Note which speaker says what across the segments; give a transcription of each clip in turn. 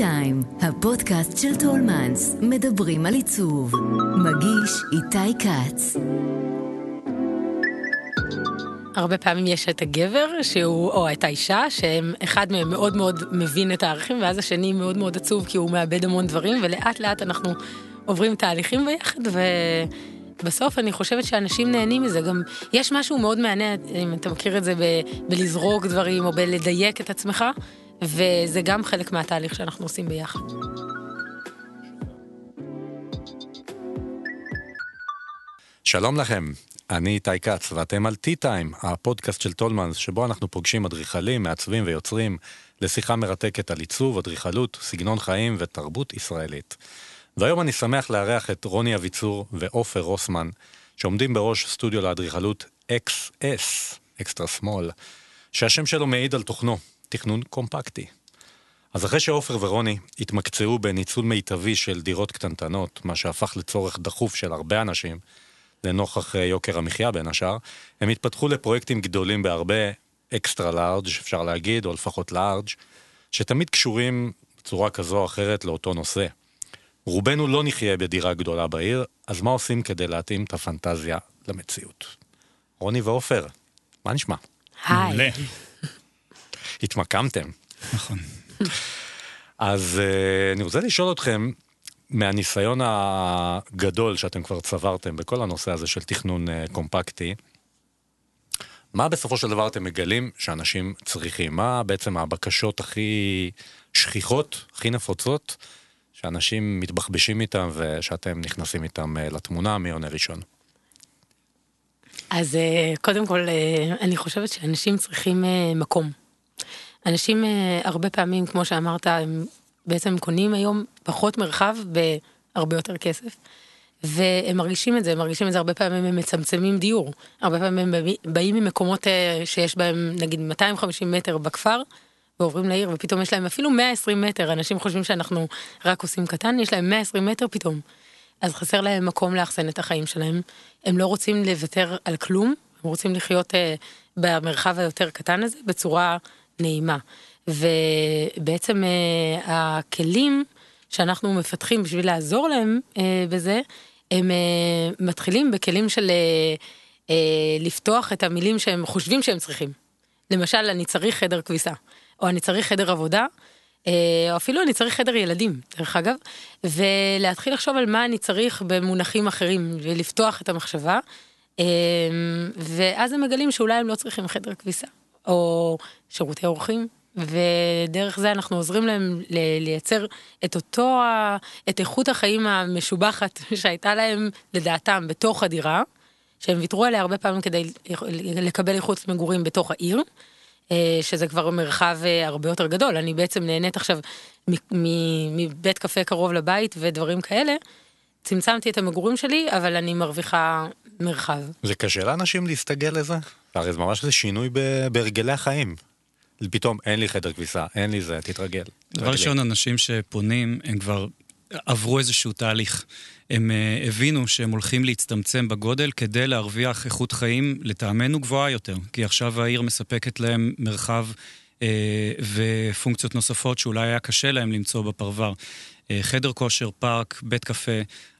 Speaker 1: טיים, הפודקאסט של טולמנס, מדברים על עיצוב. מגיש איתי כץ.
Speaker 2: הרבה פעמים יש את הגבר שהוא, או את האישה, שאחד מהם מאוד מאוד מבין את הערכים, ואז השני מאוד מאוד עצוב כי הוא מאבד המון דברים, ולאט לאט אנחנו עוברים תהליכים ביחד, ובסוף אני חושבת שאנשים נהנים מזה. גם יש משהו מאוד מעניין, אם אתה מכיר את זה, ב- בלזרוק דברים או בלדייק את עצמך, וזה גם חלק מהתהליך שאנחנו עושים ביחד.
Speaker 3: שלום לכם, אני איתי כץ, ואתם על T-Time, הפודקאסט של טולמנס, שבו אנחנו פוגשים אדריכלים, מעצבים ויוצרים לשיחה מרתקת על עיצוב, אדריכלות, סגנון חיים ותרבות ישראלית. והיום אני שמח לארח את רוני אביצור ועופר רוסמן, שעומדים בראש סטודיו לאדריכלות XS, אקסטרה שמאל, שהשם שלו מעיד על תוכנו, תכנון קומפקטי. אז אחרי שעופר ורוני התמקצעו בניצול מיטבי של דירות קטנטנות, מה שהפך לצורך דחוף של הרבה אנשים, לנוכח אה, יוקר המחיה בין השאר, הם התפתחו לפרויקטים גדולים בהרבה, אקסטרה לארג' אפשר להגיד, או לפחות לארג', שתמיד קשורים בצורה כזו או אחרת לאותו נושא. רובנו לא נחיה בדירה גדולה בעיר, אז מה עושים כדי להתאים את הפנטזיה למציאות? רוני ועופר, מה נשמע?
Speaker 2: היי.
Speaker 3: התמקמתם.
Speaker 4: נכון.
Speaker 3: אז uh, אני רוצה לשאול אתכם, מהניסיון הגדול שאתם כבר צברתם בכל הנושא הזה של תכנון uh, קומפקטי, מה בסופו של דבר אתם מגלים שאנשים צריכים? מה בעצם הבקשות הכי שכיחות, הכי נפוצות, שאנשים מתבחבשים איתם ושאתם נכנסים איתם uh, לתמונה מי עונה ראשון?
Speaker 2: אז אה, קודם כל, אה, אני חושבת שאנשים צריכים אה, מקום. אנשים אה, הרבה פעמים, כמו שאמרת, הם בעצם קונים היום פחות מרחב בהרבה יותר כסף. והם מרגישים את זה, הם מרגישים את זה הרבה פעמים, הם מצמצמים דיור. הרבה פעמים הם באים ממקומות אה, שיש בהם נגיד 250 מטר בכפר, ועוברים לעיר, ופתאום יש להם אפילו 120 מטר, אנשים חושבים שאנחנו רק עושים קטן, יש להם 120 מטר פתאום. אז חסר להם מקום לאחסן את החיים שלהם. הם לא רוצים לוותר על כלום, הם רוצים לחיות אה, במרחב היותר קטן הזה בצורה נעימה. ובעצם אה, הכלים שאנחנו מפתחים בשביל לעזור להם אה, בזה, הם אה, מתחילים בכלים של לפתוח את המילים שהם חושבים שהם צריכים. למשל, אני צריך חדר כביסה, או אני צריך חדר עבודה, או אפילו אני צריך חדר ילדים, דרך אגב, ולהתחיל לחשוב על מה אני צריך במונחים אחרים, ולפתוח את המחשבה, ואז הם מגלים שאולי הם לא צריכים חדר כביסה, או שירותי אורחים, ודרך זה אנחנו עוזרים להם לייצר את אותו, את איכות החיים המשובחת שהייתה להם, לדעתם, בתוך הדירה, שהם ויתרו עליה הרבה פעמים כדי לקבל איכות מגורים בתוך העיר. אה, שזה כבר מרחב אה, הרבה יותר גדול. אני בעצם נהנית עכשיו מבית קפה קרוב לבית ודברים כאלה. צמצמתי את המגורים שלי, אבל אני מרוויחה מרחב.
Speaker 3: זה קשה לאנשים להסתגל לזה? הרי זה ממש איזה שינוי בהרגלי החיים. פתאום אין לי חדר כביסה, אין לי זה, תתרגל.
Speaker 4: דבר. ראשון, אנשים שפונים, הם כבר עברו איזשהו תהליך. הם uh, הבינו שהם הולכים להצטמצם בגודל כדי להרוויח איכות חיים לטעמנו גבוהה יותר. כי עכשיו העיר מספקת להם מרחב uh, ופונקציות נוספות שאולי היה קשה להם למצוא בפרבר. Uh, חדר כושר, פארק, בית קפה,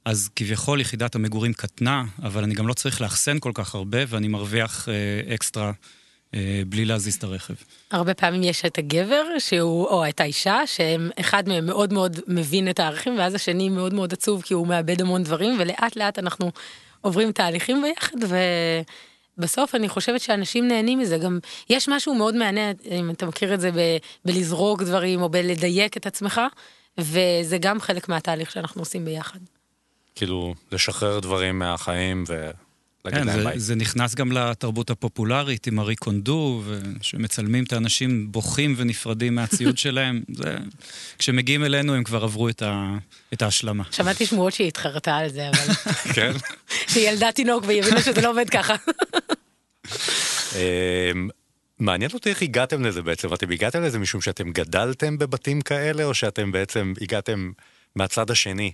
Speaker 4: אז כביכול יחידת המגורים קטנה, אבל אני גם לא צריך לאחסן כל כך הרבה, ואני מרוויח uh, אקסטרה uh, בלי להזיז את הרכב.
Speaker 2: הרבה פעמים יש את הגבר שהוא, או את האישה, שאחד מהם מאוד מאוד מבין את הערכים, ואז השני מאוד מאוד עצוב כי הוא מאבד המון דברים, ולאט לאט אנחנו עוברים תהליכים ביחד, ובסוף אני חושבת שאנשים נהנים מזה. גם יש משהו מאוד מעניין, אם אתה מכיר את זה, ב- בלזרוק דברים או בלדייק את עצמך, וזה גם חלק מהתהליך שאנחנו עושים ביחד.
Speaker 3: כאילו, לשחרר דברים מהחיים ולהגיד
Speaker 4: כן, זה,
Speaker 3: ביי.
Speaker 4: זה נכנס גם לתרבות הפופולרית עם ארי קונדו, שמצלמים את האנשים בוכים ונפרדים מהציוד שלהם. זה, כשמגיעים אלינו הם כבר עברו את, ה, את ההשלמה.
Speaker 2: שמעתי שמועות שהיא התחרתה על זה, אבל
Speaker 3: כן?
Speaker 2: שהיא ילדה תינוק והיא הבינה שזה לא עובד ככה.
Speaker 3: מעניין אותי איך הגעתם לזה בעצם. אתם הגעתם לזה משום שאתם גדלתם בבתים כאלה, או שאתם בעצם הגעתם מהצד השני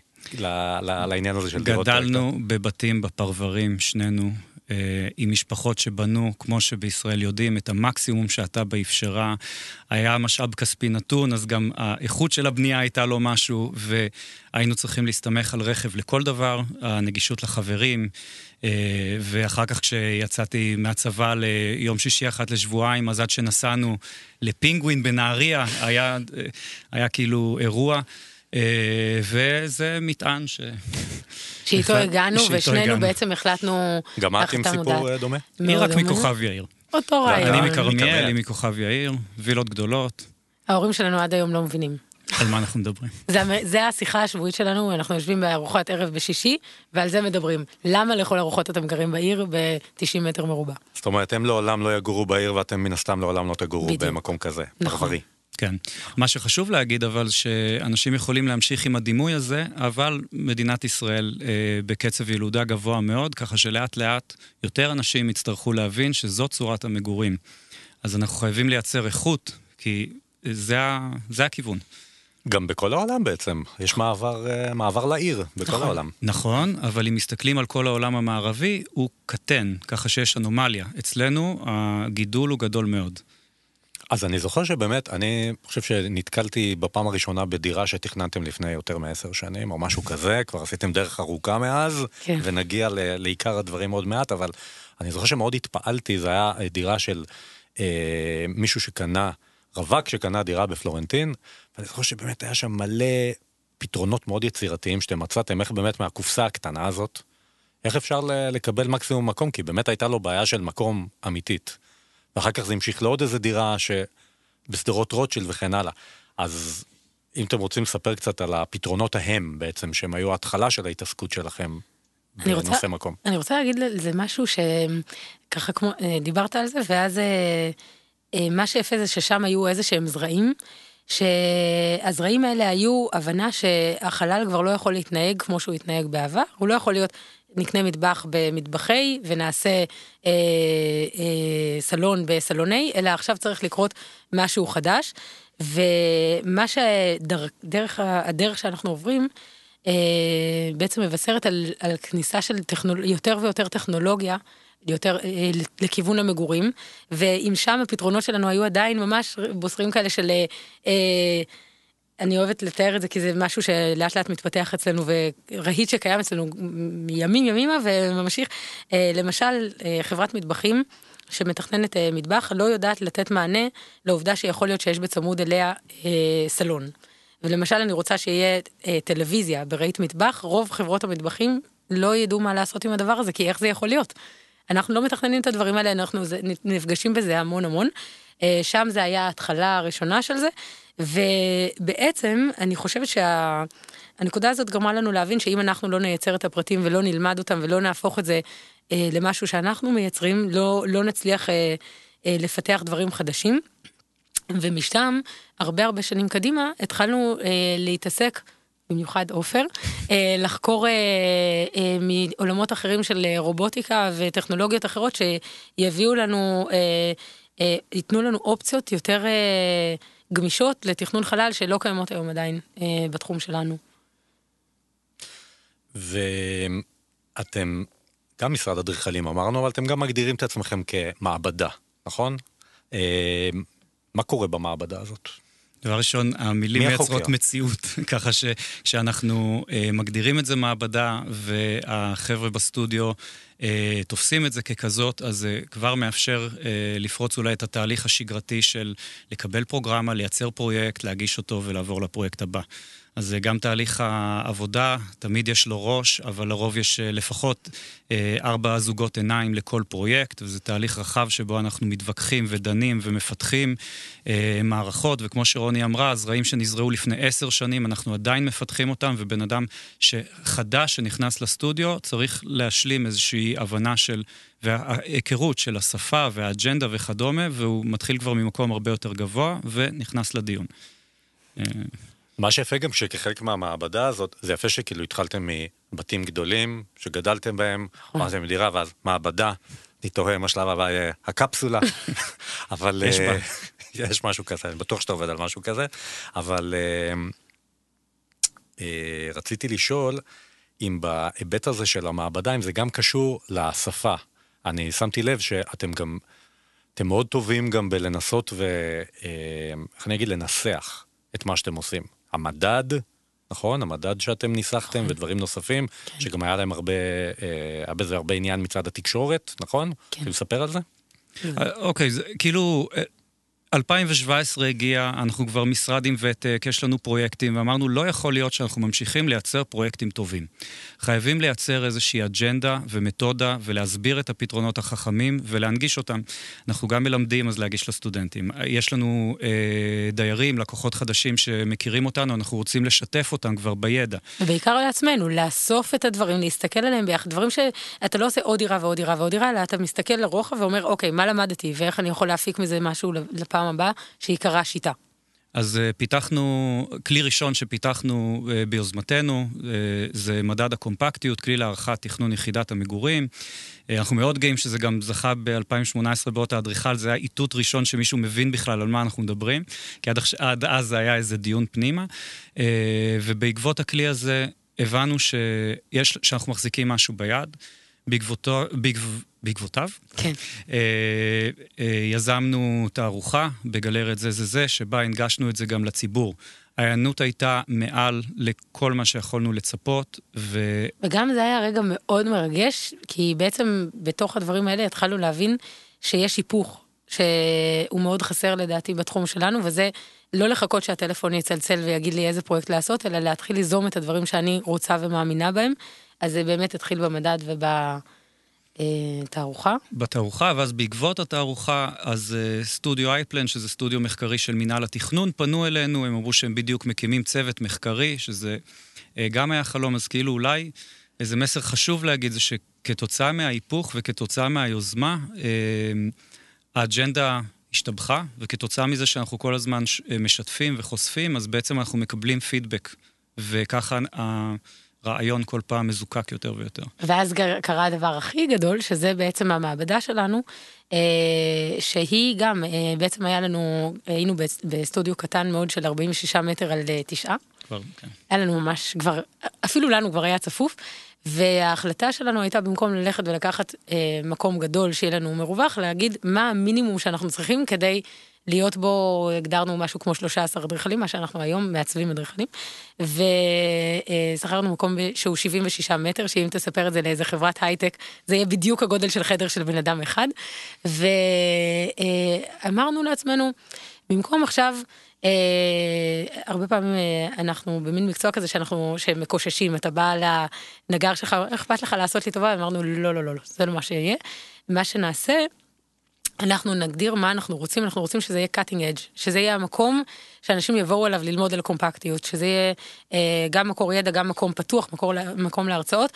Speaker 3: לעניין הזה של דירות?
Speaker 4: גדלנו בבתים בפרברים, שנינו. אה, עם משפחות שבנו, כמו שבישראל יודעים, את המקסימום שהתה באפשרה. היה משאב כספי נתון, אז גם האיכות של הבנייה הייתה לו משהו, והיינו צריכים להסתמך על רכב לכל דבר, הנגישות לחברים. אה, ואחר כך כשיצאתי מהצבא ליום שישי אחת לשבועיים, אז עד שנסענו לפינגווין בנהריה, היה, היה כאילו אירוע. אה, וזה מטען ש...
Speaker 2: שאיתו הגענו, ושנינו בעצם החלטנו...
Speaker 3: גם את עם סיפור אה, דומה?
Speaker 4: היא רק מכוכב יאיר.
Speaker 2: אותו רעיון.
Speaker 4: אני מכרמיאל, היא מכוכב יאיר, וילות גדולות.
Speaker 2: ההורים שלנו עד היום לא מבינים.
Speaker 4: על מה אנחנו מדברים?
Speaker 2: זה, זה השיחה השבועית שלנו, אנחנו יושבים בארוחת ערב בשישי, ועל זה מדברים. למה לכל ארוחות אתם גרים בעיר ב-90 מטר מרובע?
Speaker 3: זאת אומרת, הם לעולם לא יגורו בעיר, ואתם מן הסתם לעולם לא תגורו בדיוק. במקום כזה, נכון. פרברי.
Speaker 4: כן. מה שחשוב להגיד אבל, שאנשים יכולים להמשיך עם הדימוי הזה, אבל מדינת ישראל אה, בקצב ילודה גבוה מאוד, ככה שלאט לאט יותר אנשים יצטרכו להבין שזאת צורת המגורים. אז אנחנו חייבים לייצר איכות, כי זה, זה הכיוון.
Speaker 3: גם בכל העולם בעצם, יש מעבר, אה, מעבר לעיר בכל נכון, העולם.
Speaker 4: נכון, אבל אם מסתכלים על כל העולם המערבי, הוא קטן, ככה שיש אנומליה. אצלנו הגידול הוא גדול מאוד.
Speaker 3: אז אני זוכר שבאמת, אני חושב שנתקלתי בפעם הראשונה בדירה שתכננתם לפני יותר מעשר שנים, או משהו כזה, כבר עשיתם דרך ארוכה מאז, כן. ונגיע ל- לעיקר הדברים עוד מעט, אבל אני זוכר שמאוד התפעלתי, זה היה דירה של אה, מישהו שקנה, רווק שקנה דירה בפלורנטין, ואני זוכר שבאמת היה שם מלא פתרונות מאוד יצירתיים שאתם מצאתם, איך באמת מהקופסה הקטנה הזאת, איך אפשר לקבל מקסימום מקום, כי באמת הייתה לו בעיה של מקום אמיתית. ואחר כך זה המשיך לעוד איזה דירה שבשדרות רוטשילד וכן הלאה. אז אם אתם רוצים לספר קצת על הפתרונות ההם בעצם, שהם היו ההתחלה של ההתעסקות שלכם בנושא רוצה, מקום.
Speaker 2: אני רוצה להגיד לזה משהו שככה כמו, אה, דיברת על זה, ואז אה, אה, מה שיפה זה ששם היו איזה שהם זרעים. שהזרעים האלה היו הבנה שהחלל כבר לא יכול להתנהג כמו שהוא התנהג בעבר, הוא לא יכול להיות נקנה מטבח במטבחי ונעשה אה, אה, סלון בסלוני, אלא עכשיו צריך לקרות משהו חדש. ומה שדרך הדרך שאנחנו עוברים, אה, בעצם מבשרת על, על כניסה של טכנול, יותר ויותר טכנולוגיה. יותר אה, לכיוון המגורים, ואם שם הפתרונות שלנו היו עדיין ממש בוסרים כאלה של אה, אה אני אוהבת לתאר את זה כי זה משהו שלאט לאט מתפתח אצלנו ורהיט שקיים אצלנו מימים ימימה וממשיך. אה, למשל, אה, חברת מטבחים שמתכננת אה, מטבח לא יודעת לתת מענה לעובדה שיכול להיות שיש בצמוד אליה סלון. ולמשל אני רוצה שיהיה טלוויזיה ברהיט מטבח, רוב חברות המטבחים לא ידעו מה לעשות עם הדבר הזה, כי איך זה יכול להיות? אנחנו לא מתכננים את הדברים האלה, אנחנו נפגשים בזה המון המון. שם זה היה ההתחלה הראשונה של זה. ובעצם אני חושבת שהנקודה הזאת גרמה לנו להבין שאם אנחנו לא נייצר את הפרטים ולא נלמד אותם ולא נהפוך את זה אה, למשהו שאנחנו מייצרים, לא, לא נצליח אה, אה, לפתח דברים חדשים. ומשם, הרבה הרבה שנים קדימה, התחלנו אה, להתעסק, במיוחד עופר, אה, לחקור אה, אה, מעולמות אחרים של רובוטיקה וטכנולוגיות אחרות שיביאו לנו, אה, אה, ייתנו לנו אופציות יותר... אה, גמישות לתכנון חלל שלא קיימות היום עדיין אה, בתחום שלנו.
Speaker 3: ואתם, גם משרד אדריכלים אמרנו, אבל אתם גם מגדירים את עצמכם כמעבדה, נכון? אה, מה קורה במעבדה הזאת?
Speaker 4: דבר ראשון, המילים מייצרות מציאות, ככה שכשאנחנו אה, מגדירים את זה מעבדה והחבר'ה בסטודיו אה, תופסים את זה ככזאת, אז זה כבר מאפשר אה, לפרוץ אולי את התהליך השגרתי של לקבל פרוגרמה, לייצר פרויקט, להגיש אותו ולעבור לפרויקט הבא. אז זה גם תהליך העבודה, תמיד יש לו ראש, אבל לרוב יש אה, לפחות אה, ארבע זוגות עיניים לכל פרויקט, וזה תהליך רחב שבו אנחנו מתווכחים ודנים ומפתחים אה, מערכות, וכמו שרוני אמרה, זרעים שנזרעו לפני עשר שנים, אנחנו עדיין מפתחים אותם, ובן אדם שחדש שנכנס לסטודיו צריך להשלים איזושהי הבנה של... וההיכרות של השפה והאג'נדה וכדומה, והוא מתחיל כבר ממקום הרבה יותר גבוה ונכנס לדיון.
Speaker 3: מה שיפה גם שכחלק מהמעבדה הזאת, זה יפה שכאילו התחלתם מבתים גדולים, שגדלתם בהם, נכון. אז הם דירה, ואז מעבדה, אני תוהה מה שלב הבא יהיה הקפסולה, אבל...
Speaker 4: יש בה.
Speaker 3: יש משהו כזה, אני בטוח שאתה עובד על משהו כזה, אבל אה, אה, רציתי לשאול אם בהיבט הזה של המעבדה, אם זה גם קשור לשפה. אני שמתי לב שאתם גם, אתם מאוד טובים גם בלנסות ו... אה, איך אני אגיד? לנסח את מה שאתם עושים. המדד, נכון? המדד שאתם ניסחתם
Speaker 2: נכון.
Speaker 3: ודברים נוספים,
Speaker 2: כן.
Speaker 3: שגם היה להם הרבה, אה, היה בזה הרבה עניין מצד התקשורת, נכון?
Speaker 2: כן.
Speaker 3: רוצים לספר על זה?
Speaker 4: אה, אוקיי, זה כאילו... אה, 2017 הגיע, אנחנו כבר משרד עם ותק, יש לנו פרויקטים, ואמרנו, לא יכול להיות שאנחנו ממשיכים לייצר פרויקטים טובים. חייבים לייצר איזושהי אג'נדה ומתודה, ולהסביר את הפתרונות החכמים ולהנגיש אותם. אנחנו גם מלמדים, אז להגיש לסטודנטים. יש לנו אה, דיירים, לקוחות חדשים שמכירים אותנו, אנחנו רוצים לשתף אותם כבר בידע.
Speaker 2: ובעיקר לעצמנו, לאסוף את הדברים, להסתכל עליהם ביחד, דברים שאתה לא עושה עוד דירה ועוד דירה ועוד דירה, אלא אתה מסתכל לרוחב ואומר, אוקיי, מה למדתי, ואיך אני יכול להפיק מזה משהו לפעם הבאה, שיקרא שיטה.
Speaker 4: אז uh, פיתחנו, כלי ראשון שפיתחנו uh, ביוזמתנו, uh, זה מדד הקומפקטיות, כלי להערכת תכנון יחידת המגורים. אנחנו מאוד גאים שזה גם זכה ב-2018 באות האדריכל, זה היה איתות ראשון שמישהו מבין בכלל על מה אנחנו מדברים, כי עד, עד אז זה היה איזה דיון פנימה. ובעקבות הכלי הזה הבנו שיש, שאנחנו מחזיקים משהו ביד. בעקבותו, בעקב, בעקבותיו.
Speaker 2: כן.
Speaker 4: אה, אה, יזמנו תערוכה בגלרת זה זה זה, שבה הנגשנו את זה גם לציבור. ההיענות הייתה מעל לכל מה שיכולנו לצפות, ו...
Speaker 2: וגם זה היה רגע מאוד מרגש, כי בעצם בתוך הדברים האלה התחלנו להבין שיש היפוך, שהוא מאוד חסר לדעתי בתחום שלנו, וזה לא לחכות שהטלפון יצלצל ויגיד לי איזה פרויקט לעשות, אלא להתחיל ליזום את הדברים שאני רוצה ומאמינה בהם. אז זה באמת התחיל במדד ובתערוכה.
Speaker 4: בתערוכה, ואז בעקבות התערוכה, אז uh, סטודיו אייפלן, שזה סטודיו מחקרי של מינהל התכנון, פנו אלינו, הם אמרו שהם בדיוק מקימים צוות מחקרי, שזה uh, גם היה חלום, אז כאילו אולי איזה מסר חשוב להגיד זה שכתוצאה מההיפוך וכתוצאה מהיוזמה, האג'נדה השתבחה, וכתוצאה מזה שאנחנו כל הזמן משתפים וחושפים, אז בעצם אנחנו מקבלים פידבק, וככה... רעיון כל פעם מזוקק יותר ויותר.
Speaker 2: ואז קרה הדבר הכי גדול, שזה בעצם המעבדה שלנו, שהיא גם, בעצם היה לנו, היינו בסטודיו קטן מאוד של 46 מטר על תשעה.
Speaker 4: כבר, כן.
Speaker 2: היה לנו ממש כבר, אפילו לנו כבר היה צפוף. וההחלטה שלנו הייתה במקום ללכת ולקחת אה, מקום גדול שיהיה לנו מרווח, להגיד מה המינימום שאנחנו צריכים כדי להיות בו, הגדרנו משהו כמו 13 אדריכלים, מה שאנחנו היום מעצבים אדריכלים, ושכרנו מקום שהוא 76 מטר, שאם תספר את זה לאיזה חברת הייטק, זה יהיה בדיוק הגודל של חדר של בן אדם אחד, ואמרנו לעצמנו, במקום עכשיו, Uh, הרבה פעמים uh, אנחנו במין מקצוע כזה שאנחנו, שמקוששים, אתה בא לנגר שלך, אכפת לך לעשות לי טובה? אמרנו, לא, לא, לא, לא, זה לא מה שיהיה. מה שנעשה, אנחנו נגדיר מה אנחנו רוצים, אנחנו רוצים שזה יהיה cutting edge, שזה יהיה המקום שאנשים יבואו אליו ללמוד על קומפקטיות, שזה יהיה uh, גם מקור ידע, גם מקום פתוח, מקור, מקום להרצאות,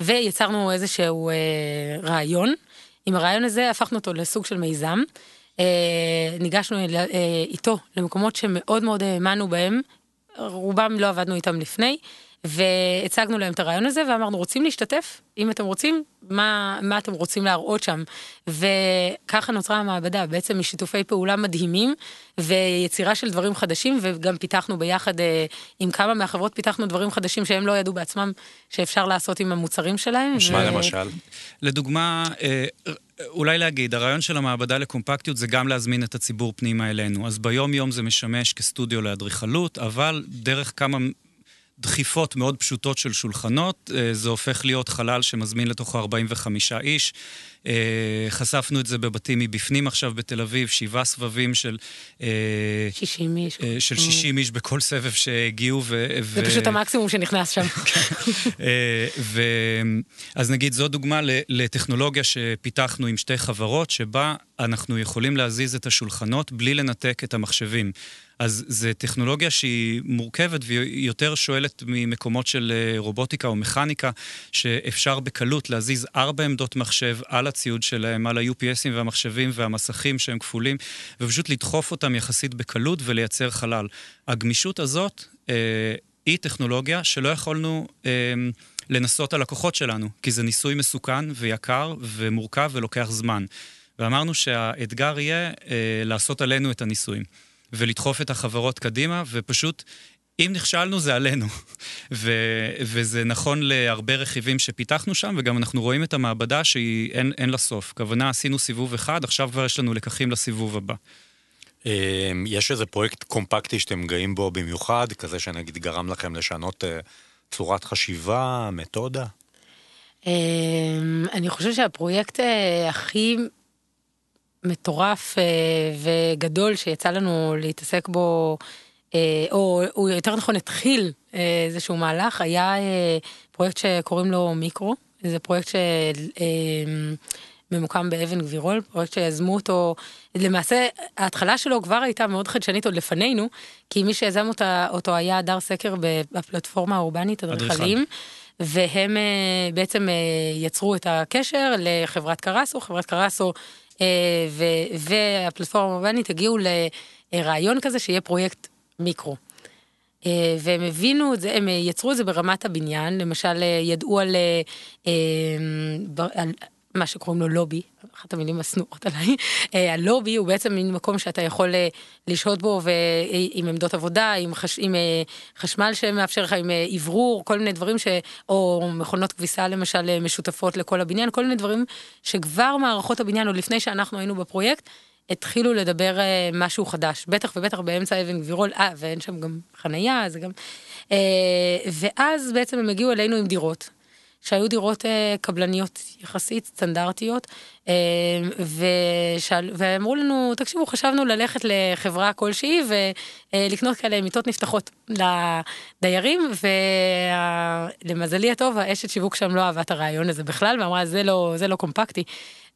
Speaker 2: ויצרנו איזשהו uh, רעיון. עם הרעיון הזה הפכנו אותו לסוג של מיזם. ניגשנו איתו למקומות שמאוד מאוד האמנו בהם, רובם לא עבדנו איתם לפני, והצגנו להם את הרעיון הזה ואמרנו רוצים להשתתף אם אתם רוצים מה מה אתם רוצים להראות שם וככה נוצרה המעבדה בעצם משיתופי פעולה מדהימים ויצירה של דברים חדשים וגם פיתחנו ביחד אה, עם כמה מהחברות פיתחנו דברים חדשים שהם לא ידעו בעצמם שאפשר לעשות עם המוצרים שלהם.
Speaker 3: מה ו... למשל?
Speaker 4: לדוגמה. אה, אולי להגיד, הרעיון של המעבדה לקומפקטיות זה גם להזמין את הציבור פנימה אלינו. אז ביום יום זה משמש כסטודיו לאדריכלות, אבל דרך כמה דחיפות מאוד פשוטות של שולחנות, זה הופך להיות חלל שמזמין לתוכו 45 איש. חשפנו את זה בבתים מבפנים עכשיו בתל אביב, שבעה סבבים של...
Speaker 2: 60 איש.
Speaker 4: של 60 איש בכל סבב שהגיעו ו...
Speaker 2: זה פשוט המקסימום שנכנס שם.
Speaker 4: ו... אז נגיד, זו דוגמה לטכנולוגיה שפיתחנו עם שתי חברות, שבה אנחנו יכולים להזיז את השולחנות בלי לנתק את המחשבים. אז זו טכנולוגיה שהיא מורכבת והיא יותר שואלת ממקומות של רובוטיקה או מכניקה, שאפשר בקלות להזיז ארבע עמדות מחשב על הציוד שלהם, על ה-UPSים והמחשבים והמסכים שהם כפולים, ופשוט לדחוף אותם יחסית בקלות ולייצר חלל. הגמישות הזאת אה, היא טכנולוגיה שלא יכולנו... אה, לנסות על לקוחות שלנו, כי זה ניסוי מסוכן ויקר ומורכב ולוקח זמן. ואמרנו שהאתגר יהיה אה, לעשות עלינו את הניסויים. ולדחוף את החברות קדימה, ופשוט אם נכשלנו זה עלינו. ו- וזה נכון להרבה רכיבים שפיתחנו שם, וגם אנחנו רואים את המעבדה שהיא אין, אין לה סוף. כוונה, עשינו סיבוב אחד, עכשיו כבר יש לנו לקחים לסיבוב הבא.
Speaker 3: אמ, יש איזה פרויקט קומפקטי שאתם גאים בו במיוחד, כזה שנגיד גרם לכם לשנות אה, צורת חשיבה, מתודה?
Speaker 2: אמ, אני חושבת שהפרויקט אה, הכי מטורף אה, וגדול שיצא לנו להתעסק בו, או הוא יותר נכון התחיל איזשהו מהלך, היה פרויקט שקוראים לו מיקרו. זה פרויקט ש... אמ, ממוקם באבן גבירול, פרויקט שיזמו אותו, למעשה ההתחלה שלו כבר הייתה מאוד חדשנית עוד לפנינו, כי מי שיזם אותה, אותו היה הדר סקר בפלטפורמה האורבנית אדריכלים. והם אה, בעצם אה, יצרו את הקשר לחברת קרסו, חברת קרסו אה, והפלטפורמה האורבנית הגיעו לרעיון כזה שיהיה פרויקט מיקרו. והם הבינו את זה, הם יצרו את זה ברמת הבניין, למשל ידעו על, על מה שקוראים לו לובי, אחת המילים השנואות עליי, אה, הלובי הוא בעצם מין מקום שאתה יכול אה, לשהות בו ועם עמדות עבודה, עם, חש, עם אה, חשמל שמאפשר לך, עם אוורור, כל מיני דברים ש... או מכונות כביסה למשל משותפות לכל הבניין, כל מיני דברים שכבר מערכות הבניין, עוד לפני שאנחנו היינו בפרויקט, התחילו לדבר משהו חדש, בטח ובטח באמצע אבן גבירול, אה, ואין שם גם חנייה, זה גם... ואז בעצם הם הגיעו אלינו עם דירות. שהיו דירות אה, קבלניות יחסית סטנדרטיות, אה, ושאל, ואמרו לנו, תקשיבו, חשבנו ללכת לחברה כלשהי ולקנות כאלה מיטות נפתחות לדיירים, ולמזלי הטוב, האשת שיווק שם לא אהבה את הרעיון הזה בכלל, ואמרה, זה לא, זה לא קומפקטי.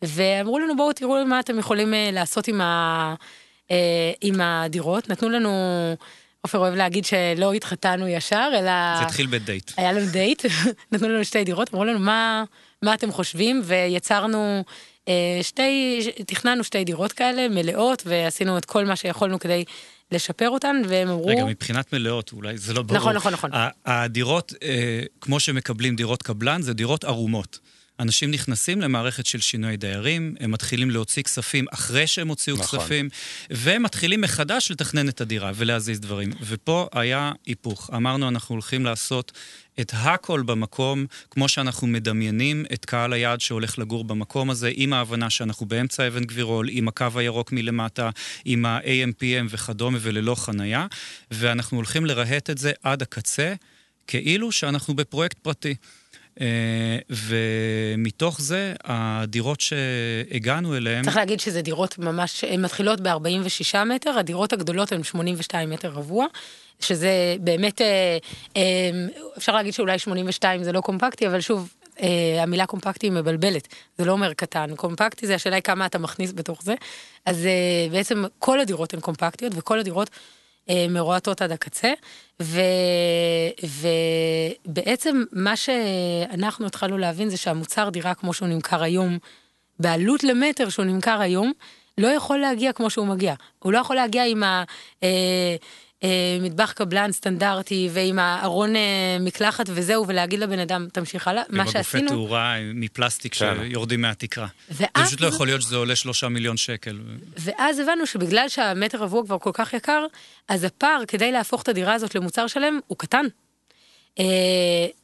Speaker 2: ואמרו לנו, בואו תראו מה אתם יכולים אה, לעשות עם, ה, אה, עם הדירות. נתנו לנו... עופר אוהב להגיד שלא התחתנו ישר, אלא...
Speaker 4: זה התחיל בדייט.
Speaker 2: היה לנו דייט, נתנו לנו שתי דירות, אמרו לנו מה, מה אתם חושבים, ויצרנו אה, שתי, תכננו שתי דירות כאלה, מלאות, ועשינו את כל מה שיכולנו כדי לשפר אותן, והם אמרו...
Speaker 4: רגע, מבחינת מלאות, אולי זה לא ברור.
Speaker 2: נכון, נכון, נכון.
Speaker 4: הדירות, אה, כמו שמקבלים דירות קבלן, זה דירות ערומות. אנשים נכנסים למערכת של שינוי דיירים, הם מתחילים להוציא כספים אחרי שהם הוציאו נכון. כספים, והם מתחילים מחדש לתכנן את הדירה ולהזיז דברים. ופה היה היפוך. אמרנו, אנחנו הולכים לעשות את הכל במקום, כמו שאנחנו מדמיינים את קהל היעד שהולך לגור במקום הזה, עם ההבנה שאנחנו באמצע אבן גבירול, עם הקו הירוק מלמטה, עם ה-AMPM וכדומה וללא חנייה, ואנחנו הולכים לרהט את זה עד הקצה, כאילו שאנחנו בפרויקט פרטי. אה, ומתוך זה, הדירות שהגענו אליהן...
Speaker 2: צריך להגיד שזה דירות ממש, הן מתחילות ב-46 מטר, הדירות הגדולות הן 82 מטר רבוע. שזה באמת, אה, אה, אפשר להגיד שאולי 82 זה לא קומפקטי, אבל שוב, המילה קומפקטי היא מבלבלת, זה לא אומר קטן, קומפקטי זה השאלה היא כמה אתה מכניס בתוך זה, אז בעצם כל הדירות הן קומפקטיות וכל הדירות מרועטות עד הקצה, ו, ובעצם מה שאנחנו התחלנו להבין זה שהמוצר דירה כמו שהוא נמכר היום, בעלות למטר שהוא נמכר היום, לא יכול להגיע כמו שהוא מגיע. הוא לא יכול להגיע עם ה... אה, אה, מטבח קבלן סטנדרטי ועם הארון אה, מקלחת וזהו, ולהגיד לבן אדם, תמשיך הלאה. מה שעשינו...
Speaker 4: עם הגופי תאורה מפלסטיק כן. שיורדים מהתקרה. ואז... זה פשוט לא יכול להיות שזה עולה שלושה מיליון שקל.
Speaker 2: ואז הבנו שבגלל שהמטר רבוע כבר כל כך יקר, אז הפער כדי להפוך את הדירה הזאת למוצר שלם הוא קטן. אה,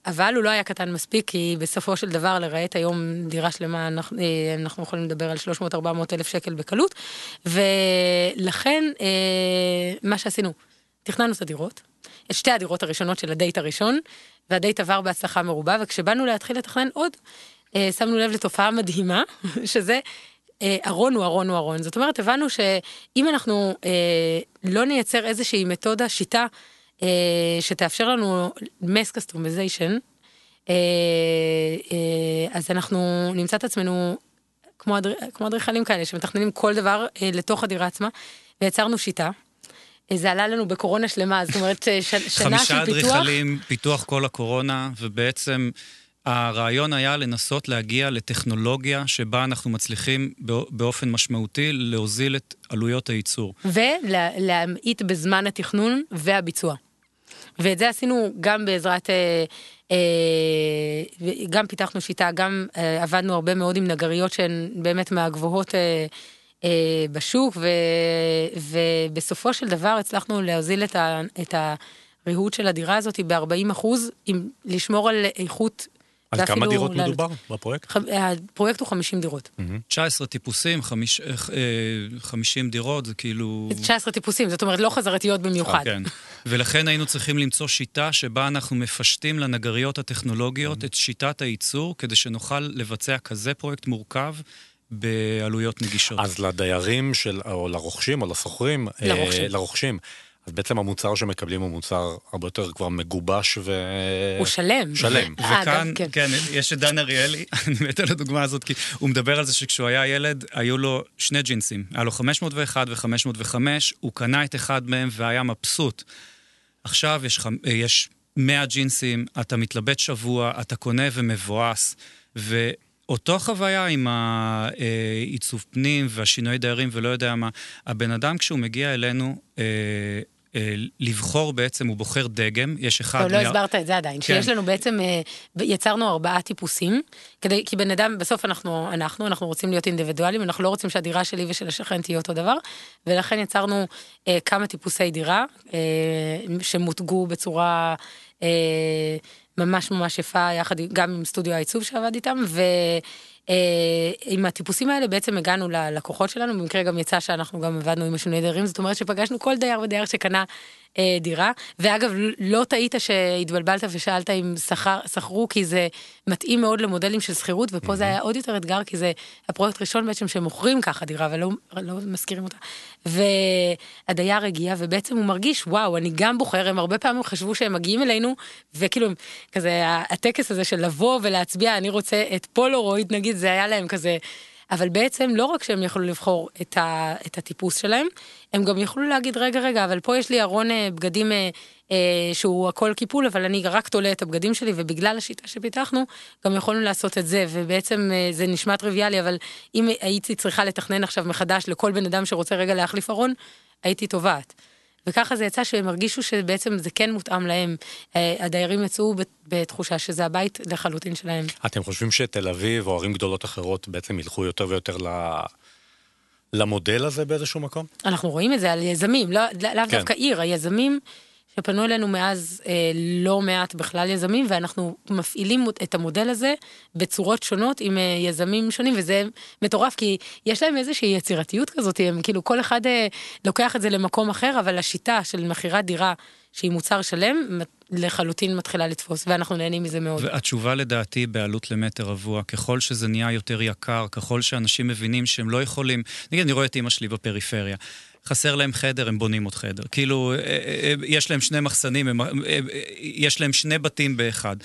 Speaker 2: אבל הוא לא היה קטן מספיק, כי בסופו של דבר לרהט היום דירה שלמה, אנחנו, אנחנו יכולים לדבר על 300-400 אלף שקל בקלות, ולכן מה שעשינו, תכננו את הדירות, את שתי הדירות הראשונות של הדייט הראשון, והדייט עבר בהצלחה מרובה, וכשבאנו להתחיל לתכנן עוד, אה, שמנו לב לתופעה מדהימה, שזה אה, ארון הוא ארון הוא ארון. זאת אומרת, הבנו שאם אנחנו אה, לא נייצר איזושהי מתודה, שיטה, שתאפשר לנו אה, אה, אז אנחנו נמצא את עצמנו כמו אדריכלים כאלה, שמתכננים כל דבר לתוך הדירה עצמה, ויצרנו שיטה. זה עלה לנו בקורונה שלמה, זאת אומרת, ש, שנה של פיתוח.
Speaker 4: חמישה אדריכלים, פיתוח כל הקורונה, ובעצם הרעיון היה לנסות להגיע לטכנולוגיה שבה אנחנו מצליחים באופן משמעותי להוזיל את עלויות הייצור.
Speaker 2: ולהמעיט בזמן התכנון והביצוע. ואת זה עשינו גם בעזרת, אה, אה, גם פיתחנו שיטה, גם אה, עבדנו הרבה מאוד עם נגריות שהן באמת מהגבוהות אה, בשוק, ו, ובסופו של דבר הצלחנו להוזיל את, ה, את הריהוט של הדירה הזאת היא ב-40 אחוז, עם לשמור על איכות.
Speaker 3: על כמה דירות
Speaker 2: ל-
Speaker 3: מדובר בפרויקט?
Speaker 2: ח- הפרויקט הוא 50 דירות.
Speaker 4: 19 טיפוסים, חמיש- אה, אה, 50 דירות, זה כאילו...
Speaker 2: 19 טיפוסים, זאת אומרת לא חזרתיות במיוחד.
Speaker 4: כן. ולכן היינו צריכים למצוא שיטה שבה אנחנו מפשטים לנגריות הטכנולוגיות את שיטת הייצור, כדי שנוכל לבצע כזה פרויקט מורכב בעלויות נגישות.
Speaker 3: אז לדיירים של, או לרוכשים או לשוכרים, אה,
Speaker 2: לרוכשים.
Speaker 3: לרוכשים, אז בעצם המוצר שמקבלים הוא מוצר הרבה יותר כבר מגובש ו...
Speaker 2: הוא שלם.
Speaker 3: שלם.
Speaker 2: אה,
Speaker 4: וכאן,
Speaker 2: כן.
Speaker 4: כן, יש את דן אריאלי, אני מת על הדוגמה הזאת, כי הוא מדבר על זה שכשהוא היה ילד, היו לו שני ג'ינסים. היה לו 501 ו-505, הוא קנה את אחד מהם והיה מבסוט. עכשיו יש, חמ- אה, יש 100 ג'ינסים, אתה מתלבט שבוע, אתה קונה ומבואס, ואותו חוויה עם העיצוב פנים והשינוי דיירים ולא יודע מה, הבן אדם כשהוא מגיע אלינו, אה, אה, לבחור בעצם, הוא בוחר דגם, יש אחד...
Speaker 2: לא, לא הסברת את זה עדיין, שיש לנו בעצם, אה, יצרנו ארבעה טיפוסים, כדי, כי בן אדם, בסוף אנחנו, אנחנו, אנחנו רוצים להיות אינדיבידואלים, אנחנו לא רוצים שהדירה שלי ושל השכן תהיה אותו דבר, ולכן יצרנו אה, כמה טיפוסי דירה, אה, שמותגו בצורה אה, ממש ממש יפה, יחד גם עם סטודיו העיצוב שעבד איתם, ו... עם הטיפוסים האלה בעצם הגענו ללקוחות שלנו, במקרה גם יצא שאנחנו גם עבדנו עם משני דיירים, זאת אומרת שפגשנו כל דייר ודייר שקנה אה, דירה, ואגב, לא טעית שהתבלבלת ושאלת אם שכר, שכרו, כי זה מתאים מאוד למודלים של שכירות, ופה זה היה עוד יותר אתגר, כי זה הפרויקט ראשון בעצם שמוכרים ככה דירה ולא לא משכירים אותה. והדייר הגיע, ובעצם הוא מרגיש, וואו, אני גם בוחר, הם הרבה פעמים חשבו שהם מגיעים אלינו, וכאילו, כזה, הטקס הזה של לבוא ולהצביע, אני רוצה את פולורויד, נגיד, זה היה להם כזה... אבל בעצם לא רק שהם יכלו לבחור את, ה, את הטיפוס שלהם, הם גם יכלו להגיד, רגע, רגע, אבל פה יש לי ארון אה, בגדים אה, אה, שהוא הכל קיפול, אבל אני רק תולה את הבגדים שלי, ובגלל השיטה שפיתחנו, גם יכולנו לעשות את זה, ובעצם אה, זה נשמע טריוויאלי, אבל אם הייתי צריכה לתכנן עכשיו מחדש לכל בן אדם שרוצה רגע להחליף ארון, הייתי תובעת. וככה זה יצא שהם הרגישו שבעצם זה כן מותאם להם. אה, הדיירים יצאו בת- בתחושה שזה הבית לחלוטין שלהם.
Speaker 3: אתם חושבים שתל אביב או ערים גדולות אחרות בעצם ילכו יותר ויותר ל... למודל הזה באיזשהו מקום?
Speaker 2: אנחנו רואים את זה על יזמים, לא, לאו
Speaker 3: כן.
Speaker 2: דווקא עיר, היזמים שפנו אלינו מאז אה, לא מעט בכלל יזמים, ואנחנו מפעילים את המודל הזה בצורות שונות עם אה, יזמים שונים, וזה מטורף, כי יש להם איזושהי יצירתיות כזאת, הם כאילו כל אחד אה, לוקח את זה למקום אחר, אבל השיטה של מכירת דירה שהיא מוצר שלם, לחלוטין מתחילה לתפוס, ואנחנו נהנים מזה מאוד.
Speaker 4: והתשובה לדעתי בעלות למטר רבוע, ככל שזה נהיה יותר יקר, ככל שאנשים מבינים שהם לא יכולים, נגיד אני רואה את אימא שלי בפריפריה. חסר להם חדר, הם בונים עוד חדר. כאילו, אה, אה, יש להם שני מחסנים, הם, אה, אה, יש להם שני בתים באחד.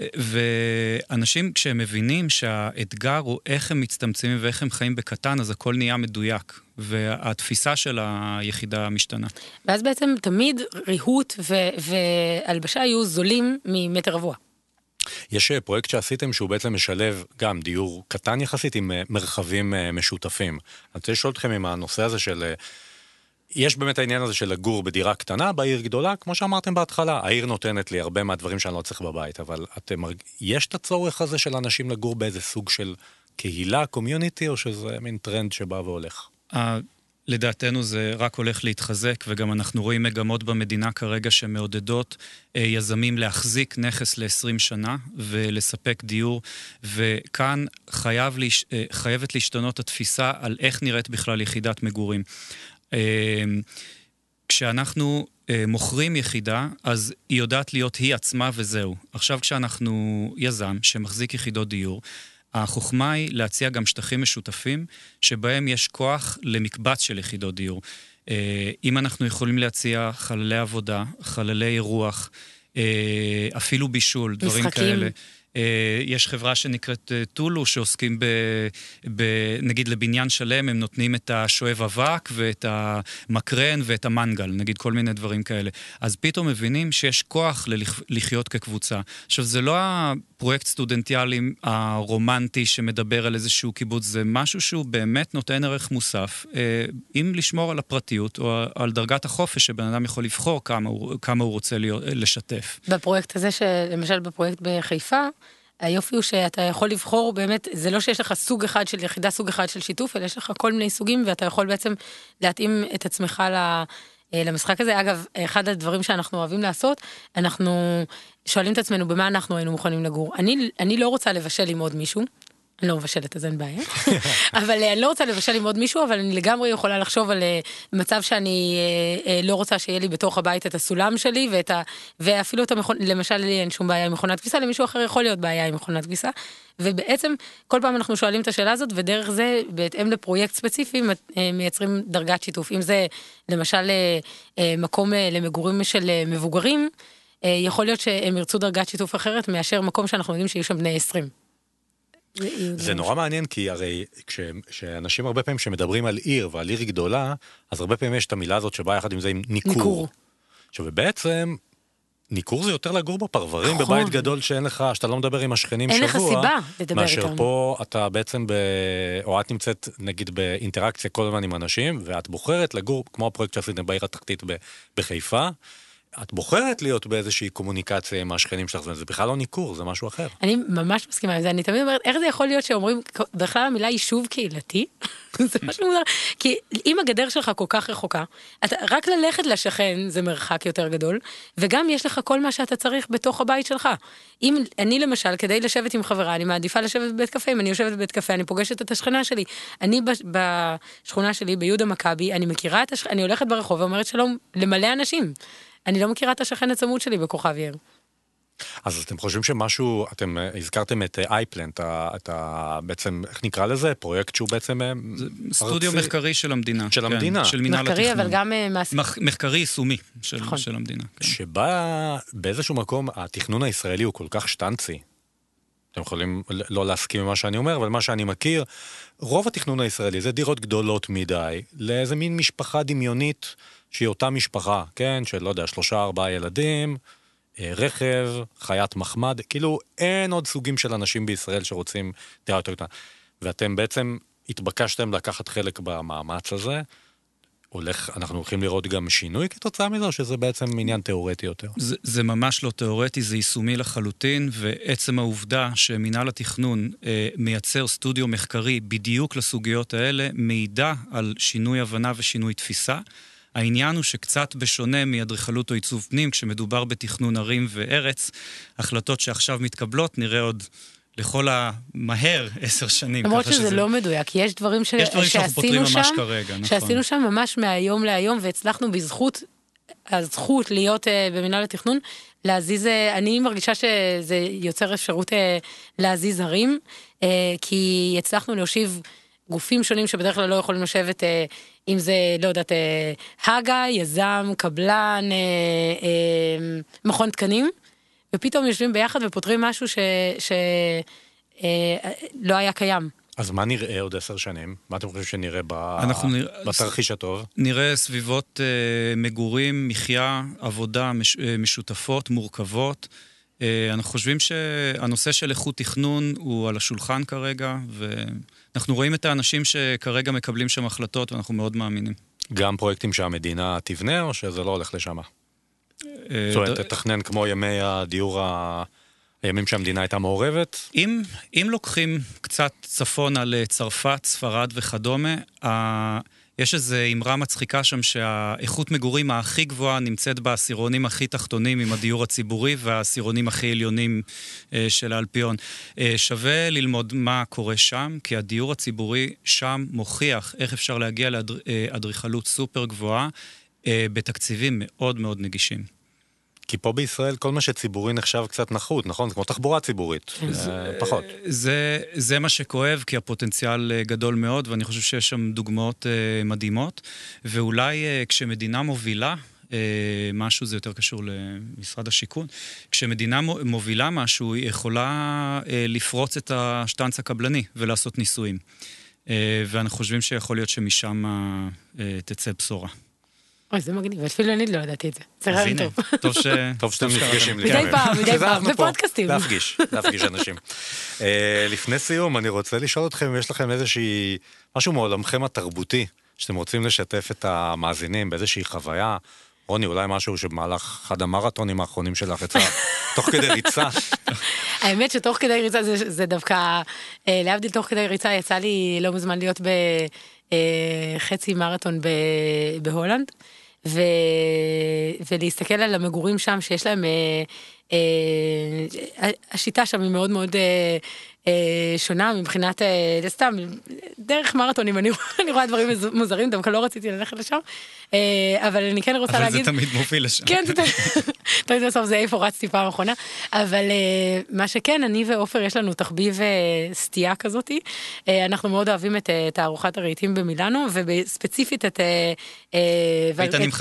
Speaker 4: אה, ואנשים, כשהם מבינים שהאתגר הוא איך הם מצטמצמים ואיך הם חיים בקטן, אז הכל נהיה מדויק. והתפיסה של היחידה משתנה.
Speaker 2: ואז בעצם תמיד ריהוט ו- והלבשה היו זולים ממטר רבוע.
Speaker 3: יש אה, פרויקט שעשיתם שהוא בעצם משלב גם דיור קטן יחסית עם אה, מרחבים אה, משותפים. אני רוצה לשאול אתכם עם הנושא הזה של... יש באמת העניין הזה של לגור בדירה קטנה בעיר גדולה, כמו שאמרתם בהתחלה, העיר נותנת לי הרבה מהדברים שאני לא צריך בבית, אבל אתם, יש את הצורך הזה של אנשים לגור באיזה סוג של קהילה, community, או שזה מין טרנד שבא והולך?
Speaker 4: ה- לדעתנו זה רק הולך להתחזק, וגם אנחנו רואים מגמות במדינה כרגע שמעודדות אה, יזמים להחזיק נכס ל-20 שנה ולספק דיור, וכאן חייב להש... אה, חייבת להשתנות התפיסה על איך נראית בכלל יחידת מגורים. אה, כשאנחנו אה, מוכרים יחידה, אז היא יודעת להיות היא עצמה וזהו. עכשיו כשאנחנו יזם שמחזיק יחידות דיור, החוכמה היא להציע גם שטחים משותפים, שבהם יש כוח למקבץ של יחידות דיור. אה, אם אנחנו יכולים להציע חללי עבודה, חללי אירוח, אה, אפילו בישול, דברים
Speaker 2: משחקים.
Speaker 4: כאלה. אה, יש חברה שנקראת אה, טולו, שעוסקים ב, ב... נגיד לבניין שלם, הם נותנים את השואב אבק ואת המקרן ואת המנגל, נגיד כל מיני דברים כאלה. אז פתאום מבינים שיש כוח. לחיות כקבוצה. עכשיו, זה לא הפרויקט סטודנטיאלי הרומנטי שמדבר על איזשהו קיבוץ, זה משהו שהוא באמת נותן ערך מוסף, אה, אם לשמור על הפרטיות או על דרגת החופש שבן אדם יכול לבחור כמה הוא, כמה הוא רוצה להיות, לשתף.
Speaker 2: בפרויקט הזה, למשל בפרויקט בחיפה, היופי הוא שאתה יכול לבחור באמת, זה לא שיש לך סוג אחד של יחידה, סוג אחד של שיתוף, אלא יש לך כל מיני סוגים, ואתה יכול בעצם להתאים את עצמך ל... אה, למשחק הזה. אגב, אחד הדברים שאנחנו אוהבים לעשות, אנחנו שואלים את עצמנו במה אנחנו היינו מוכנים לגור. אני, אני לא רוצה לבשל עם עוד מישהו. אני לא מבשלת אז אין בעיה, אבל אה, אני לא רוצה לבשל עם עוד מישהו, אבל אני לגמרי יכולה לחשוב על אה, מצב שאני אה, לא רוצה שיהיה לי בתוך הבית את הסולם שלי ואת ה... ואפילו את המכון... למשל לי אין שום בעיה עם מכונת כביסה, למישהו אחר יכול להיות בעיה עם מכונת כביסה. ובעצם כל פעם אנחנו שואלים את השאלה הזאת ודרך זה בהתאם לפרויקט ספציפי מייצרים דרגת שיתוף. אם זה למשל מקום למגורים של מבוגרים, יכול להיות שהם ירצו דרגת שיתוף אחרת מאשר מקום שאנחנו יודעים שיהיו שם בני 20.
Speaker 3: זה נורא מעניין כי הרי כשאנשים הרבה פעמים שמדברים על עיר ועל עיר גדולה, אז הרבה פעמים יש את המילה הזאת שבאה יחד עם זה עם ניכור. ניכור. עכשיו בעצם ניכור זה יותר לגור בפרברים נכון. בבית גדול שאין לך, שאתה לא מדבר עם השכנים
Speaker 2: אין
Speaker 3: שבוע.
Speaker 2: אין לך סיבה לדבר
Speaker 3: איתם. מאשר פה אתה בעצם, ב... או את נמצאת נגיד באינטראקציה כל הזמן עם אנשים, ואת בוחרת לגור, כמו הפרויקט שעשיתם בעיר התחתית בחיפה, את בוחרת להיות באיזושהי קומוניקציה עם השכנים שלך, זה בכלל לא ניכור, זה משהו אחר.
Speaker 2: אני ממש מסכימה עם זה, אני תמיד אומרת, איך זה יכול להיות שאומרים, בכלל המילה יישוב קהילתי? זה משהו מוזר, כי אם הגדר שלך כל כך רחוקה, אתה, רק ללכת לשכן זה מרחק יותר גדול, וגם יש לך כל מה שאתה צריך בתוך הבית שלך. אם אני למשל, כדי לשבת עם חברה, אני מעדיפה לשבת בבית קפה, אם אני יושבת בבית קפה, אני פוגשת את השכנה שלי. אני בשכונה שלי, ביהודה מכבי, אני מכירה את השכנה, אני הולכת ברחוב ואומרת שלום למלא אנשים. אני לא מכירה את השכן הצמוד שלי בכוכב יאיר.
Speaker 3: אז אתם חושבים שמשהו, אתם אה, הזכרתם את אייפלן, אה, את ה... בעצם, איך נקרא לזה? פרויקט שהוא בעצם... אה,
Speaker 4: סטודיו ארצי... מחקרי של המדינה.
Speaker 3: של כן, המדינה.
Speaker 4: של מינהל
Speaker 2: התכנון. מחקרי, אבל גם מעשי.
Speaker 4: מח... מחקרי יישומי של, נכון. של המדינה.
Speaker 3: כן. שבה באיזשהו מקום התכנון הישראלי הוא כל כך שטנצי. אתם יכולים לא להסכים עם מה שאני אומר, אבל מה שאני מכיר, רוב התכנון הישראלי זה דירות גדולות מדי, לאיזה מין משפחה דמיונית. שהיא אותה משפחה, כן, של לא יודע, שלושה ארבעה ילדים, אה, רכב, חיית מחמד, כאילו אין עוד סוגים של אנשים בישראל שרוצים דירה יותר קטנה. ואתם בעצם התבקשתם לקחת חלק במאמץ הזה. הולך, אנחנו הולכים לראות גם שינוי כתוצאה מזה, או שזה בעצם עניין תיאורטי יותר?
Speaker 4: זה, זה ממש לא תיאורטי, זה יישומי לחלוטין, ועצם העובדה שמינהל התכנון אה, מייצר סטודיו מחקרי בדיוק לסוגיות האלה, מעידה על שינוי הבנה ושינוי תפיסה. העניין הוא שקצת בשונה מאדריכלות או עיצוב פנים, כשמדובר בתכנון ערים וארץ, החלטות שעכשיו מתקבלות נראה עוד לכל המהר עשר שנים.
Speaker 2: למרות שזה, שזה לא מדויק, כי יש דברים, ש...
Speaker 4: יש דברים פותרים ממש כרגע, נכון.
Speaker 2: שעשינו שם ממש מהיום להיום, והצלחנו בזכות הזכות להיות uh, במנהל התכנון, להזיז, uh, אני מרגישה שזה יוצר אפשרות uh, להזיז ערים, uh, כי הצלחנו להושיב גופים שונים שבדרך כלל לא יכולים לשבת uh, אם זה, לא יודעת, אה, הגה, יזם, קבלן, אה, אה, מכון תקנים, ופתאום יושבים ביחד ופותרים משהו שלא היה קיים.
Speaker 3: אז מה נראה עוד עשר שנים? מה אתם חושבים שנראה ב... נרא... בתרחיש הטוב?
Speaker 4: נראה סביבות אה, מגורים, מחיה, עבודה מש, אה, משותפות, מורכבות. אה, אנחנו חושבים שהנושא של איכות תכנון הוא על השולחן כרגע, ואנחנו רואים את האנשים שכרגע מקבלים שם החלטות, ואנחנו מאוד מאמינים.
Speaker 3: גם פרויקטים שהמדינה תבנה, או שזה לא הולך לשם? אה, זאת אומרת, תתכנן כמו ימי הדיור ה... הימים שהמדינה הייתה מעורבת?
Speaker 4: אם, אם לוקחים קצת צפונה לצרפת, ספרד וכדומה, יש איזו אמרה מצחיקה שם שהאיכות מגורים הכי גבוהה נמצאת בעשירונים הכי תחתונים עם הדיור הציבורי והעשירונים הכי עליונים אה, של האלפיון. אה, שווה ללמוד מה קורה שם, כי הדיור הציבורי שם מוכיח איך אפשר להגיע לאדריכלות סופר גבוהה אה, בתקציבים מאוד מאוד נגישים.
Speaker 3: כי פה בישראל כל מה שציבורי נחשב קצת נחות, נכון? זה כמו תחבורה ציבורית, כן. זה פחות.
Speaker 4: זה, זה מה שכואב, כי הפוטנציאל אה, גדול מאוד, ואני חושב שיש שם דוגמאות uh, מדהימות. ואולי כשמדינה מובילה, משהו, זה יותר קשור למשרד השיכון, כשמדינה מובילה משהו, היא יכולה לפרוץ את השטנץ הקבלני ולעשות ניסויים. ואנחנו חושבים שיכול להיות שמשם תצא בשורה.
Speaker 2: אוי, זה מגניב, אפילו אני לא ידעתי את זה. זה רעיון טוב.
Speaker 3: טוב שאתם נפגשים.
Speaker 2: מדי פעם, מדי פעם, בפודקאסטים.
Speaker 3: להפגיש, להפגיש אנשים. אה, לפני סיום, אני רוצה לשאול אתכם אם יש לכם איזושהי, משהו מעולמכם התרבותי, שאתם רוצים לשתף את המאזינים באיזושהי חוויה. רוני, אולי משהו שבמהלך אחד המרתונים האחרונים שלך יצא תוך כדי ריצה.
Speaker 2: האמת שתוך כדי ריצה זה דווקא, אה, להבדיל תוך כדי ריצה, יצא לי לא מזמן להיות בחצי אה, מרתון בהולנד. ו... ולהסתכל על המגורים שם שיש להם, אה, אה, השיטה שם היא מאוד מאוד אה, שונה מבחינת, אה, סתם, דרך מרתונים, אני, אני רואה דברים מוזרים, דווקא לא רציתי ללכת לשם, אה, אבל אני כן רוצה
Speaker 4: אבל
Speaker 2: להגיד...
Speaker 4: אבל זה תמיד מוביל לשם.
Speaker 2: כן, זה תמיד בסוף זה איפה רצתי פעם אחרונה, אבל אה, מה שכן, אני ועופר יש לנו תחביב אה, סטייה כזאתי, אה, אנחנו מאוד אוהבים את אה, תערוכת הרהיטים במילאנו, וספציפית את... אה,
Speaker 4: אה איתנים 15-16,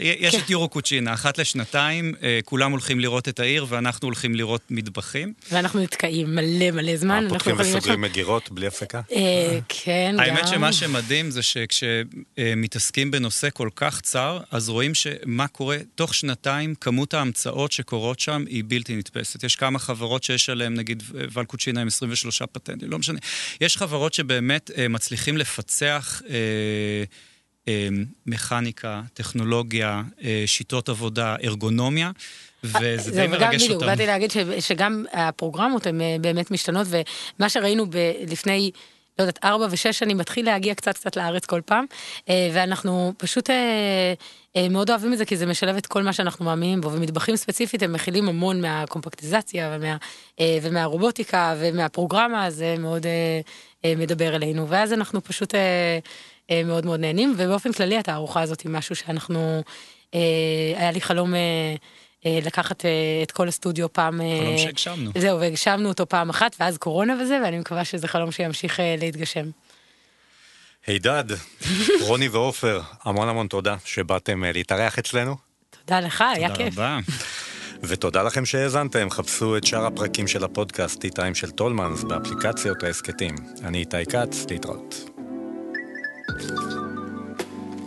Speaker 4: יש כן. את יורו קוצ'ינה, אחת לשנתיים, אה, כולם הולכים לראות את העיר ואנחנו הולכים לראות מטבחים.
Speaker 2: ואנחנו נתקעים מלא מלא זמן.
Speaker 3: אה, פותחים וסוגרים מגירות בלי הפסקה?
Speaker 2: אה, כן, גם.
Speaker 4: האמת שמה שמדהים זה שכשמתעסקים בנושא כל כך צר, אז רואים שמה קורה, תוך שנתיים כמות ההמצאות שקורות שם היא בלתי נתפסת. יש כמה חברות שיש עליהן, נגיד ולקוצ'ינה עם 23 פטנטים, לא משנה. יש חברות שבאמת אה, מצליחים לפצח... מכניקה, טכנולוגיה, שיטות עבודה, ארגונומיה, וזה די מרגש אותנו.
Speaker 2: באתי להגיד שגם הפרוגרמות הן אה, באמת משתנות, ומה שראינו לפני... לא יודעת, ארבע ושש שנים מתחיל להגיע קצת קצת לארץ כל פעם, אה, ואנחנו פשוט אה, מאוד אוהבים את זה, כי זה משלב את כל מה שאנחנו מאמינים בו, ומטבחים ספציפית הם מכילים המון מהקומפקטיזציה ומה, ומהרובוטיקה ומהפרוגרמה, זה מאוד מדבר אלינו, ואז אנחנו פשוט מאוד מאוד נהנים, ובאופן כללי התערוכה הזאת היא משהו שאנחנו, היה לי חלום... אה, לקחת אה, את כל הסטודיו פעם...
Speaker 4: אה, חלום שהגשמנו.
Speaker 2: זהו, והגשמנו אותו פעם אחת, ואז קורונה וזה, ואני מקווה שזה חלום שימשיך להתגשם.
Speaker 3: הידד, רוני ועופר, המון המון תודה שבאתם להתארח אצלנו.
Speaker 2: תודה לך, היה כיף.
Speaker 4: תודה רבה.
Speaker 3: ותודה לכם שהאזנתם, חפשו את שאר הפרקים של הפודקאסט T-Time של טולמנס באפליקציות ההסכתים. אני איתי כץ, להתראות.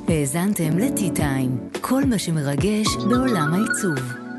Speaker 1: האזנתם לטי-טיים, כל מה שמרגש בעולם העיצוב.